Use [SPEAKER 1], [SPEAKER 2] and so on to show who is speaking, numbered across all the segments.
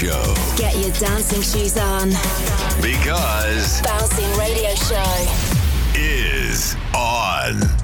[SPEAKER 1] Show.
[SPEAKER 2] Get your dancing shoes on.
[SPEAKER 1] Because
[SPEAKER 2] Bouncing Radio Show
[SPEAKER 1] is on.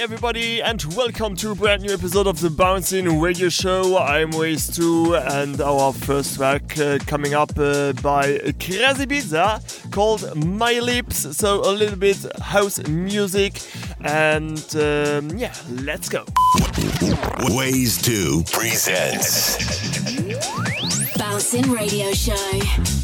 [SPEAKER 3] Everybody and welcome to a brand new episode of the Bouncing Radio Show. I'm Ways 2 and our first track uh, coming up uh, by Crazy Pizza called My Lips. So a little bit house music and um, yeah, let's go.
[SPEAKER 1] Ways 2 presents
[SPEAKER 2] Bouncing Radio Show.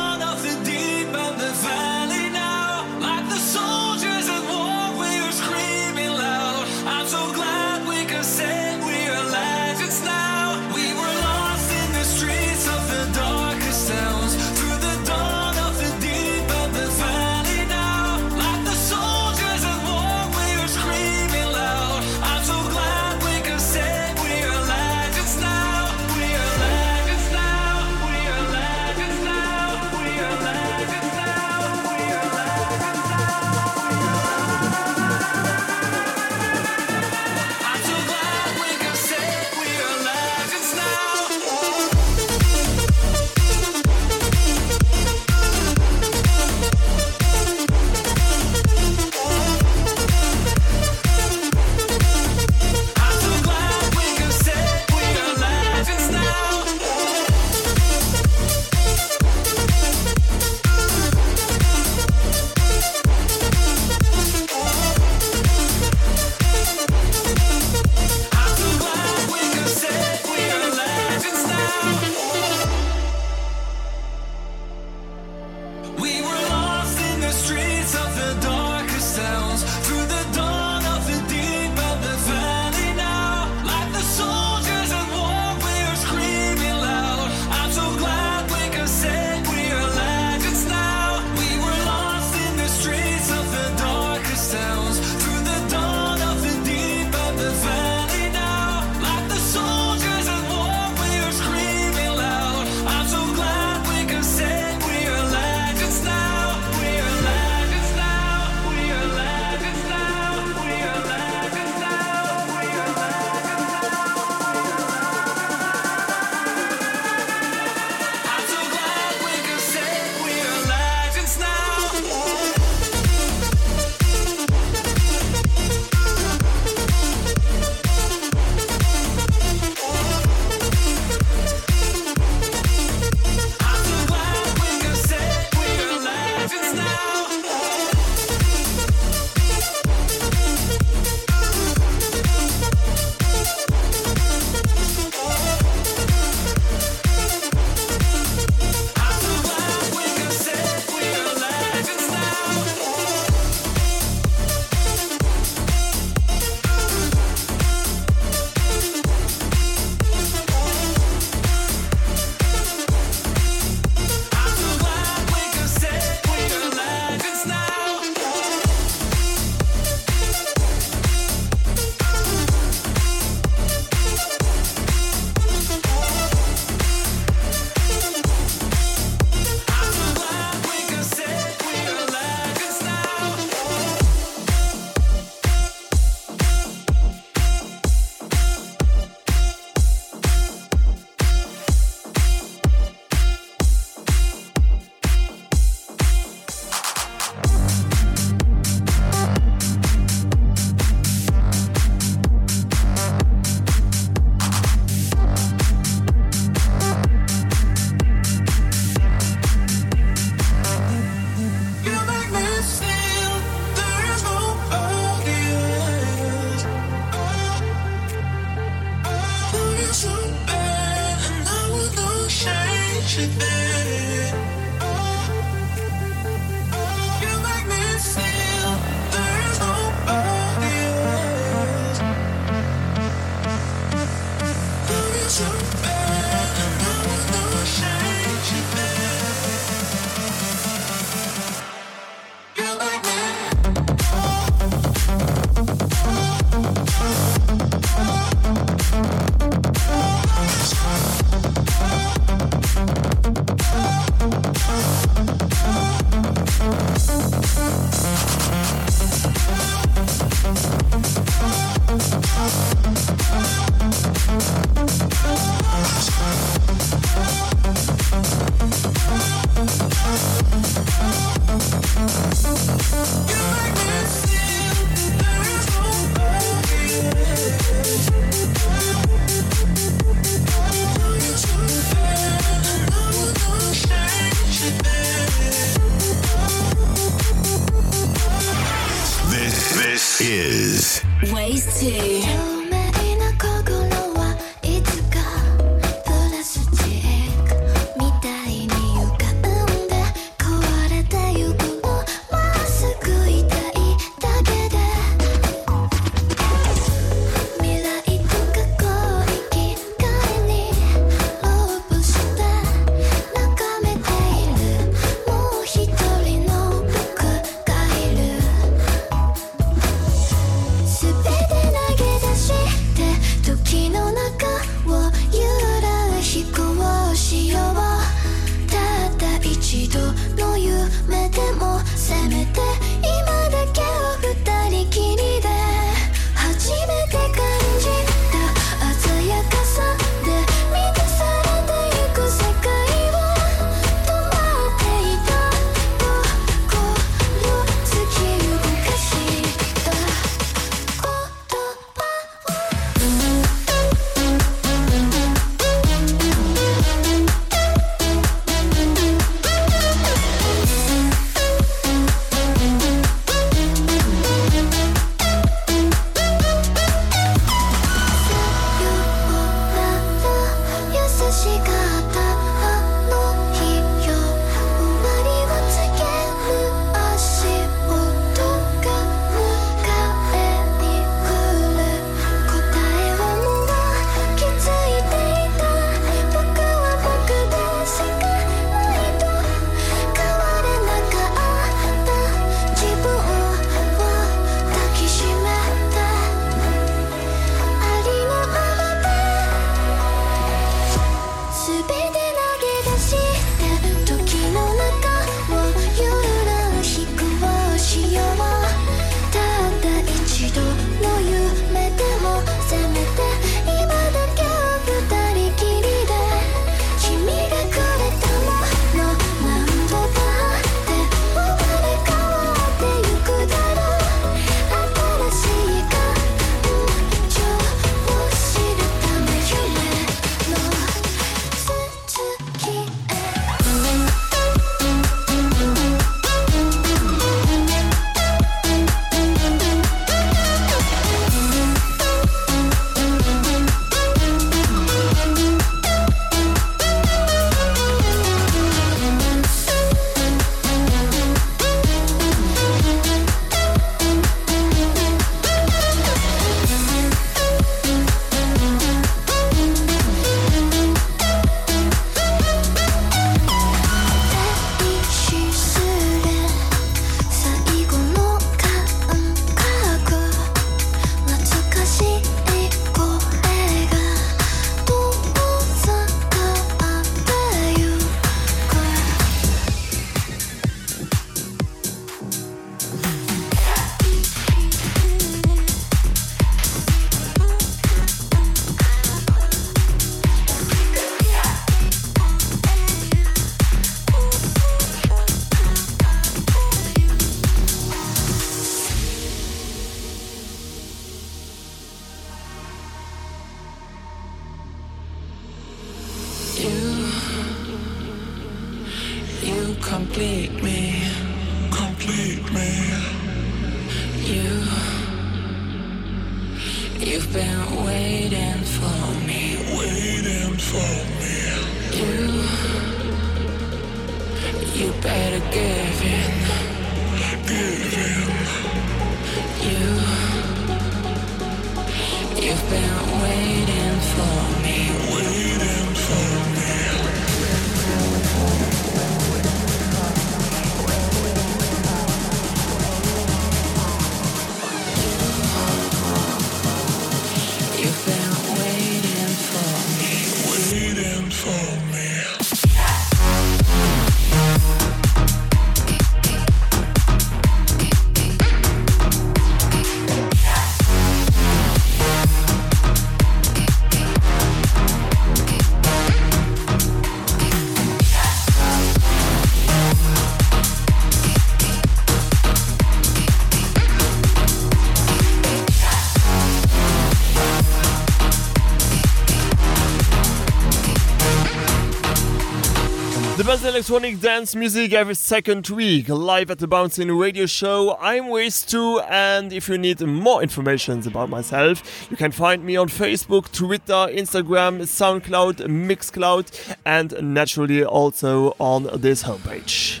[SPEAKER 3] Best electronic dance music every second week, live at the Bouncing Radio Show. I'm Ways 2, and if you need more information about myself, you can find me on Facebook, Twitter, Instagram, SoundCloud, Mixcloud, and naturally also on this homepage.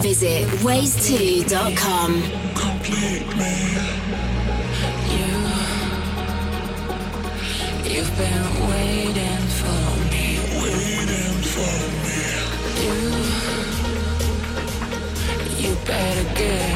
[SPEAKER 2] Visit ways2.com.
[SPEAKER 4] complete me. You better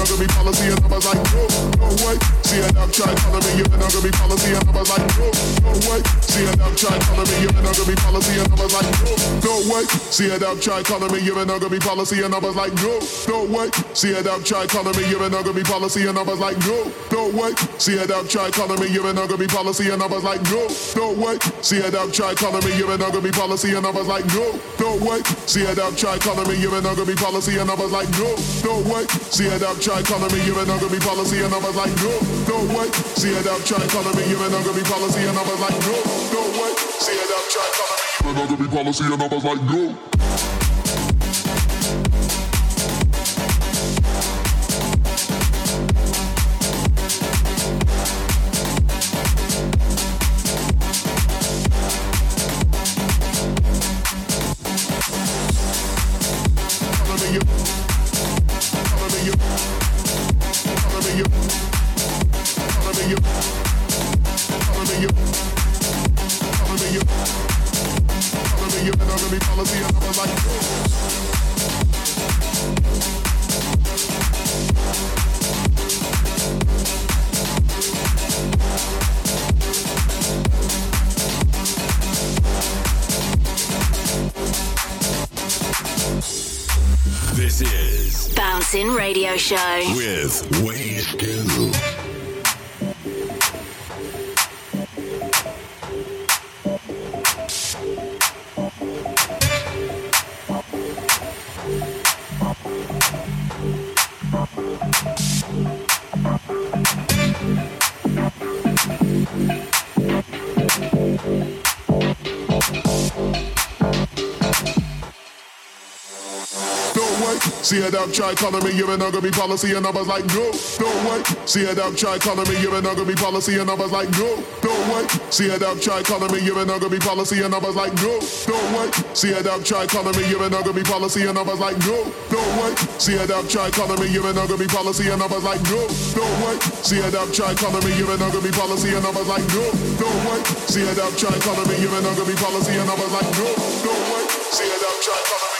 [SPEAKER 5] not gonna be policy, and I was like, no, no way. See it up, try calling me, you're not gonna be policy, and I was like, no, no way. See it up, try calling me, you're not gonna be policy, and I was like, no, no way. See it up, try calling me, you're not gonna be policy, and I was like, no, no way. See it up, try calling me, you're not gonna be policy, and I was like, no, no way. See it up, try calling me, you're not gonna be policy, and I was like, no, no way. See it up, try calling me, you're not gonna be policy, and I was like, no, no way. See it up, try calling me, you're not gonna be policy, and I was like, no, no way. See up, try calling me, you're not gonna be policy, and I was like, no, no way. See it up, try calling me, you're not gonna be policy, and I was like, no, no way. See it up, try calling me, you're not gonna be policy, and I was like, no.
[SPEAKER 1] This is
[SPEAKER 2] Bouncing Radio Show.
[SPEAKER 1] with Ways
[SPEAKER 5] 2. See it up, try calling me, you're not gonna be policy, and I was like, no, no way. See it up, try calling me, you're not gonna be policy, and I was like, no, no way. See it up, try calling me, you're not gonna be policy, and I was like, no, no way. See it up, try calling me, you're not gonna be policy, and I was like, no, no way. See it up, try calling me, you're not gonna be policy, and I was like, no, no way. See it up, try calling me, you're not gonna be policy, and I was like, no, no way. See it up, try calling me, you're not gonna be policy, and I was like, no, no way. See it up, try calling me,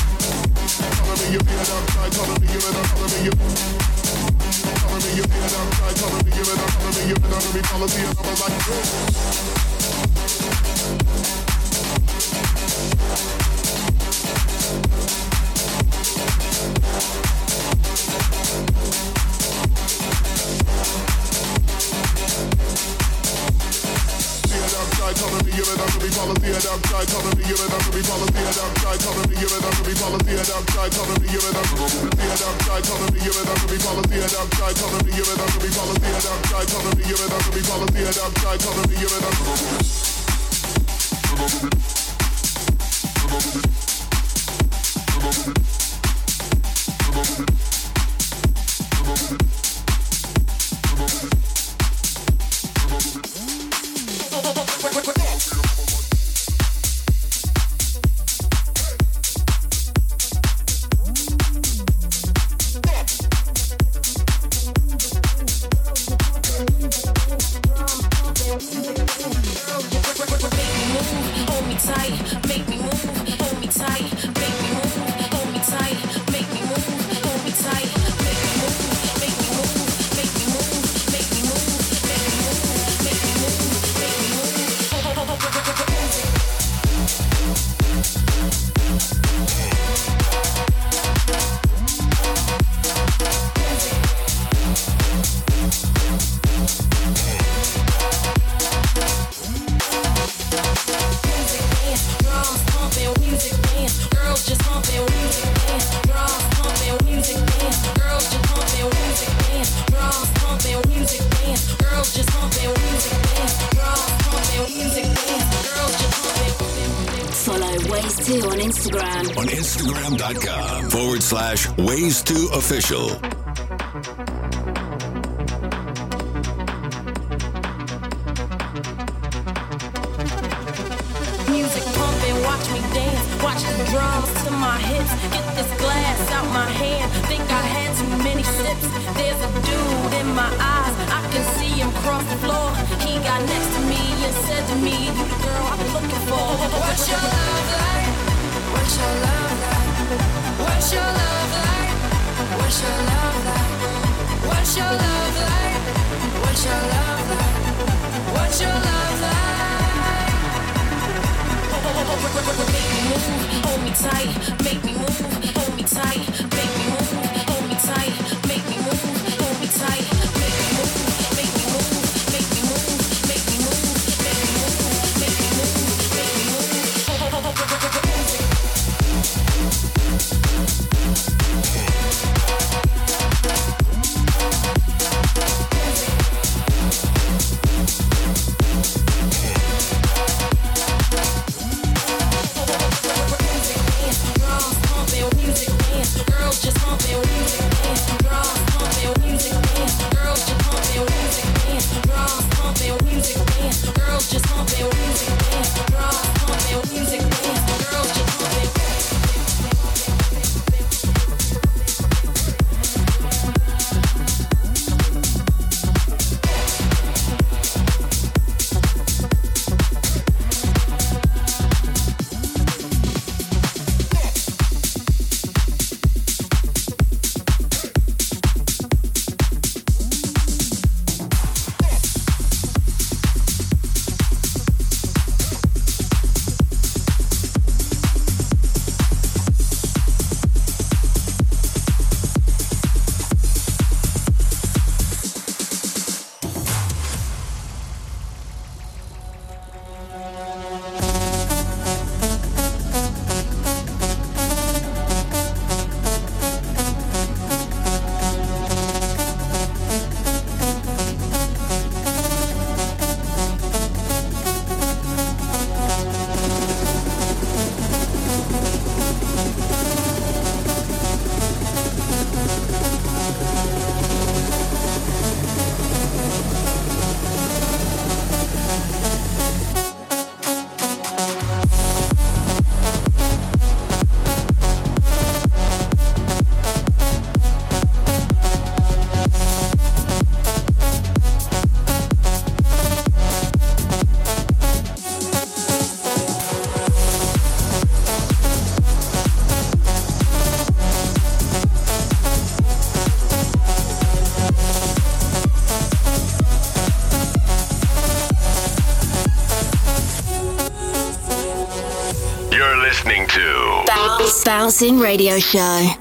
[SPEAKER 5] try calling me, you're not calling me, you. Calling me, you. See it up, try calling me, you're not calling me, you. Calling me, you. See it up, try calling me, you're not calling me, you. Not gonna be policy, and I was like, no. It up, try calling me, not gonna be policy, and I'm try calling me, not gonna be policy, and I'm try calling me, not gonna be policy, and I'm try calling me, not gonna be see it up, try calling me, not gonna be policy, and I'm try calling me, not gonna be policy, and I'm try calling me, not gonna be policy, and I'm try calling me, not gonna be
[SPEAKER 6] Hold
[SPEAKER 1] Instagram.com
[SPEAKER 4] Bouncing Radio Show.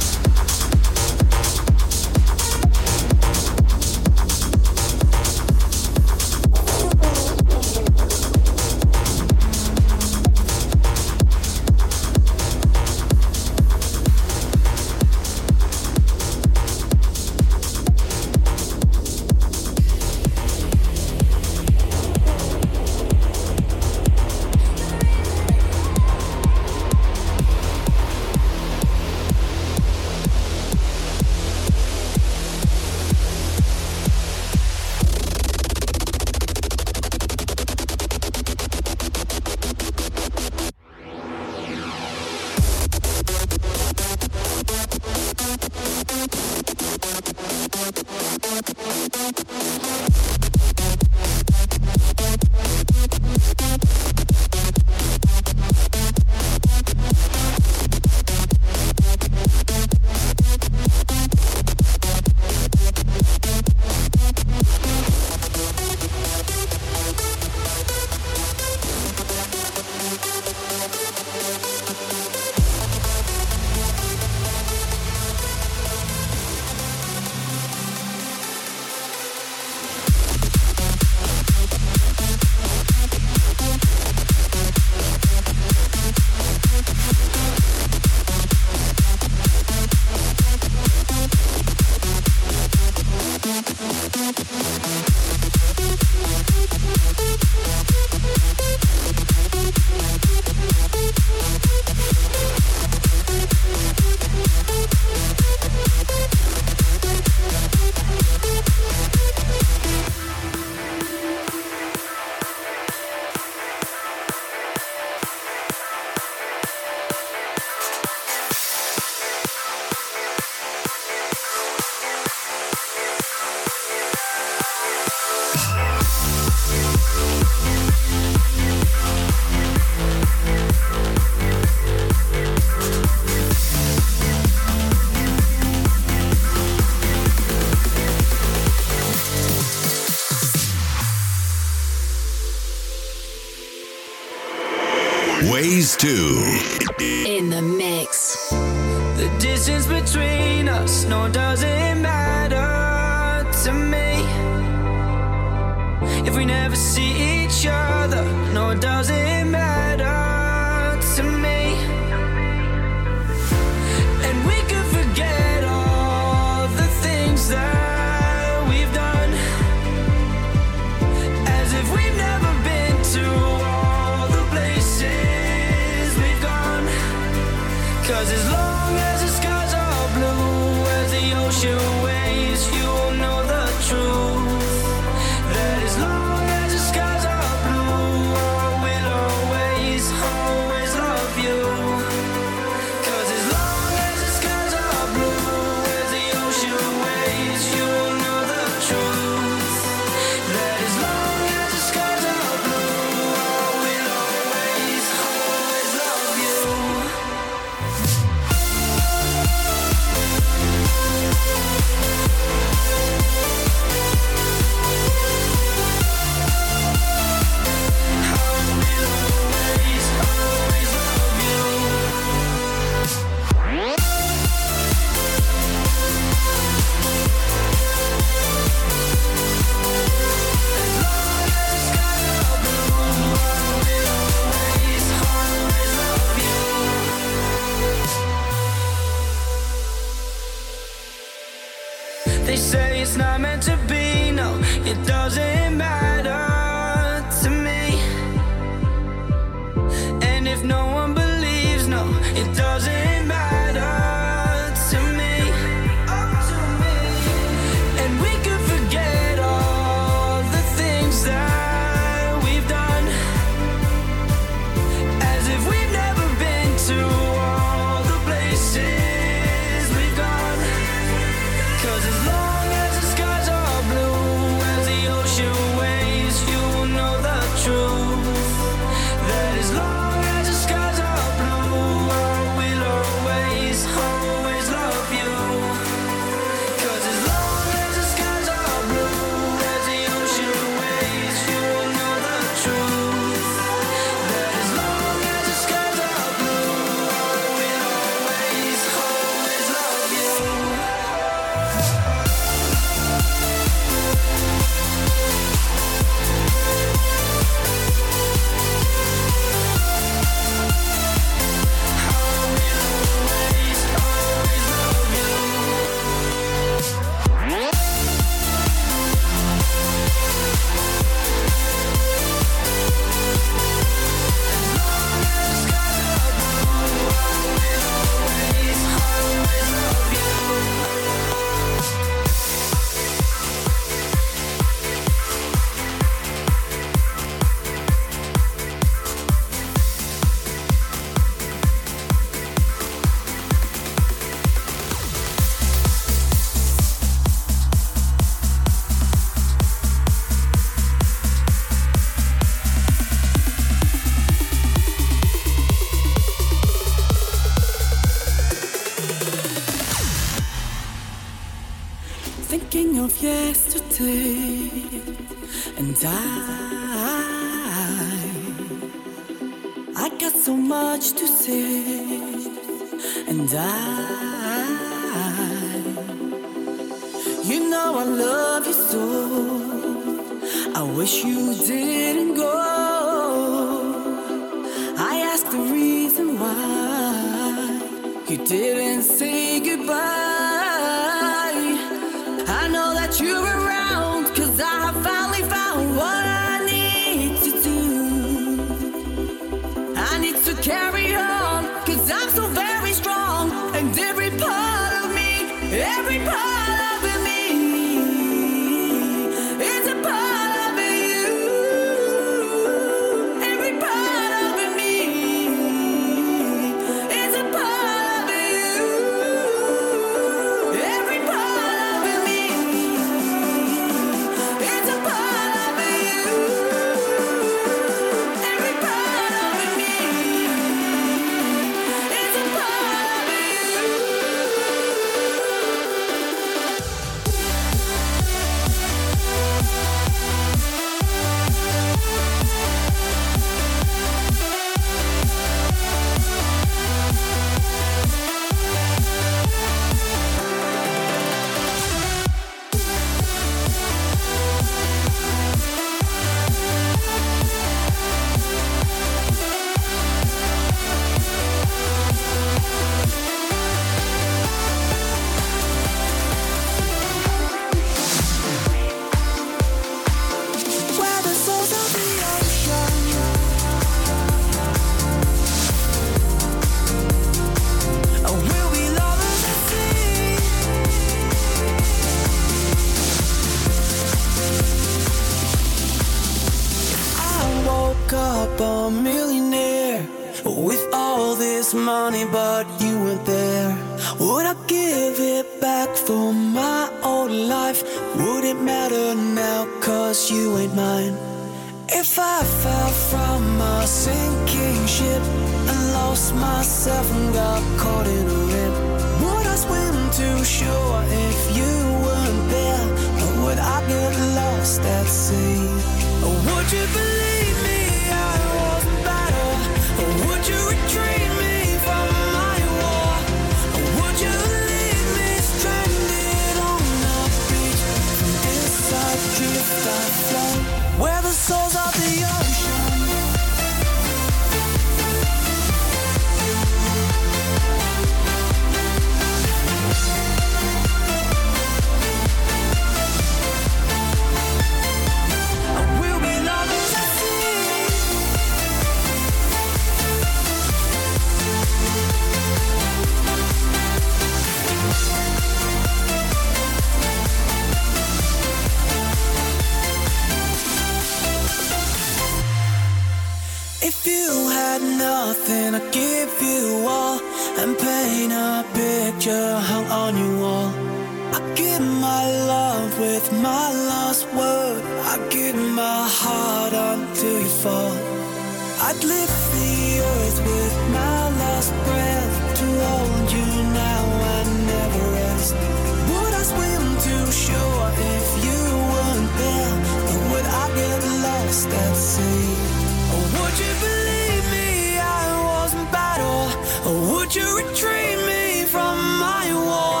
[SPEAKER 6] Retreat me from my war?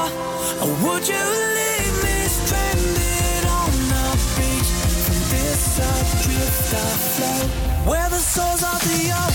[SPEAKER 6] Or would you leave me stranded on the
[SPEAKER 4] beach? I float where the souls of the ocean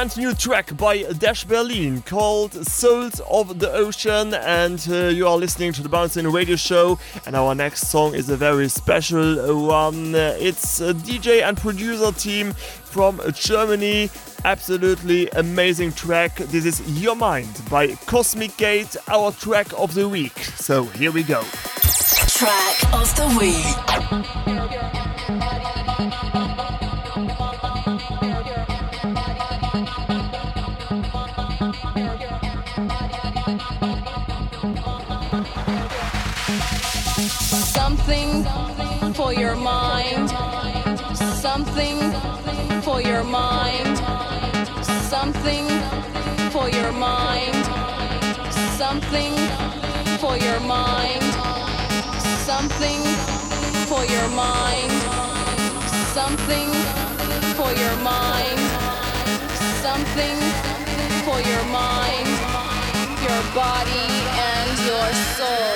[SPEAKER 3] brand new track by Dash Berlin called Souls of the Ocean, and uh, you are listening to the Bouncing Radio Show. And our next song is a very special one. It's a DJ and producer team from Germany. Absolutely amazing track. This is Your Mind by Cosmic Gate, our track of the week. So here we go.
[SPEAKER 2] Track of the week.
[SPEAKER 6] Something for your mind. Something for your mind. Something for your mind. Something for your mind. Something for your mind. Something for your mind. Something for your mind, your body, and your soul.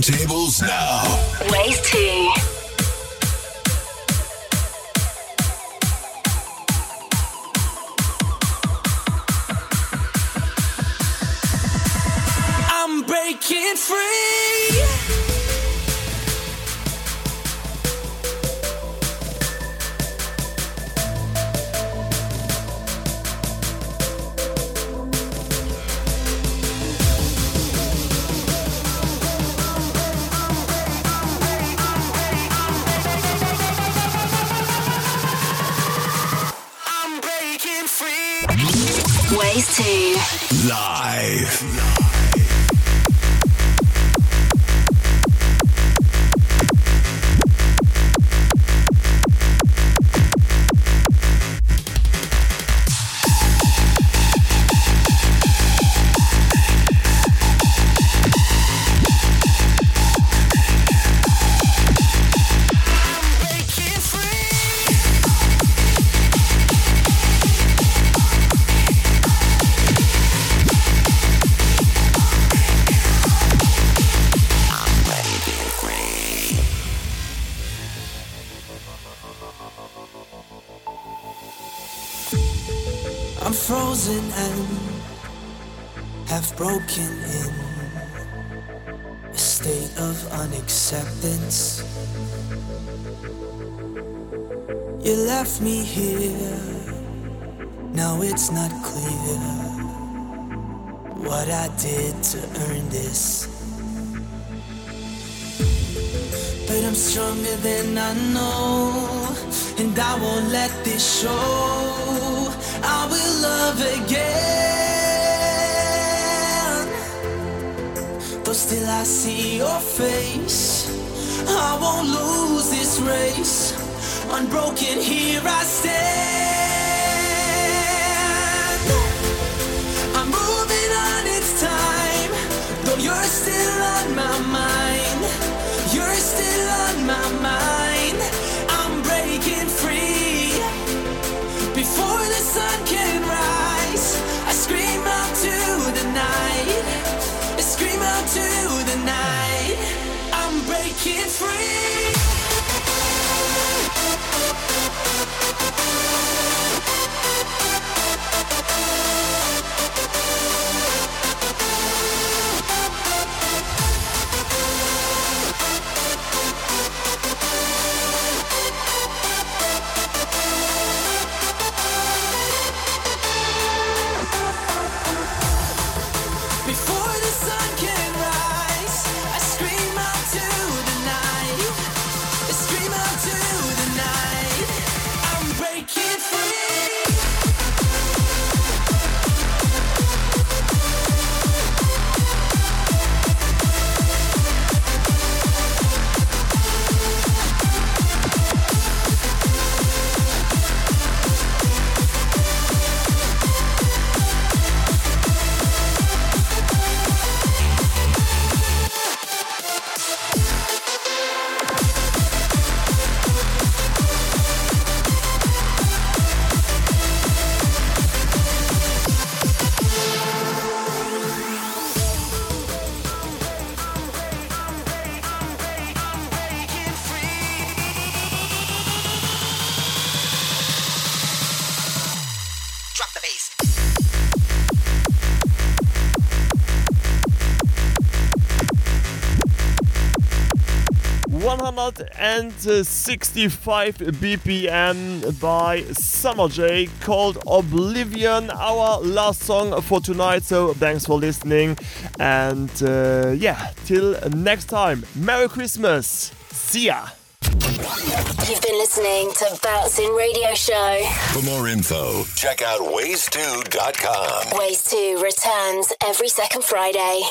[SPEAKER 1] Turntables now.
[SPEAKER 2] Ways 2.
[SPEAKER 7] I'm breaking free.
[SPEAKER 1] Live.
[SPEAKER 7] Stronger than I know, and I won't let this show. I will love again. Though still I see your face, I won't lose this race. Unbroken, here I stand. I'm moving on, it's time. Though you're still on my mind,
[SPEAKER 3] 165 BPM by Summer J called Oblivion, our last song for tonight. So thanks for listening, and uh, yeah, till next time. Merry Christmas. See ya.
[SPEAKER 2] You've been listening to Bouncing Radio Show.
[SPEAKER 1] For more info, check out ways2.com.
[SPEAKER 2] Ways 2 returns every second Friday.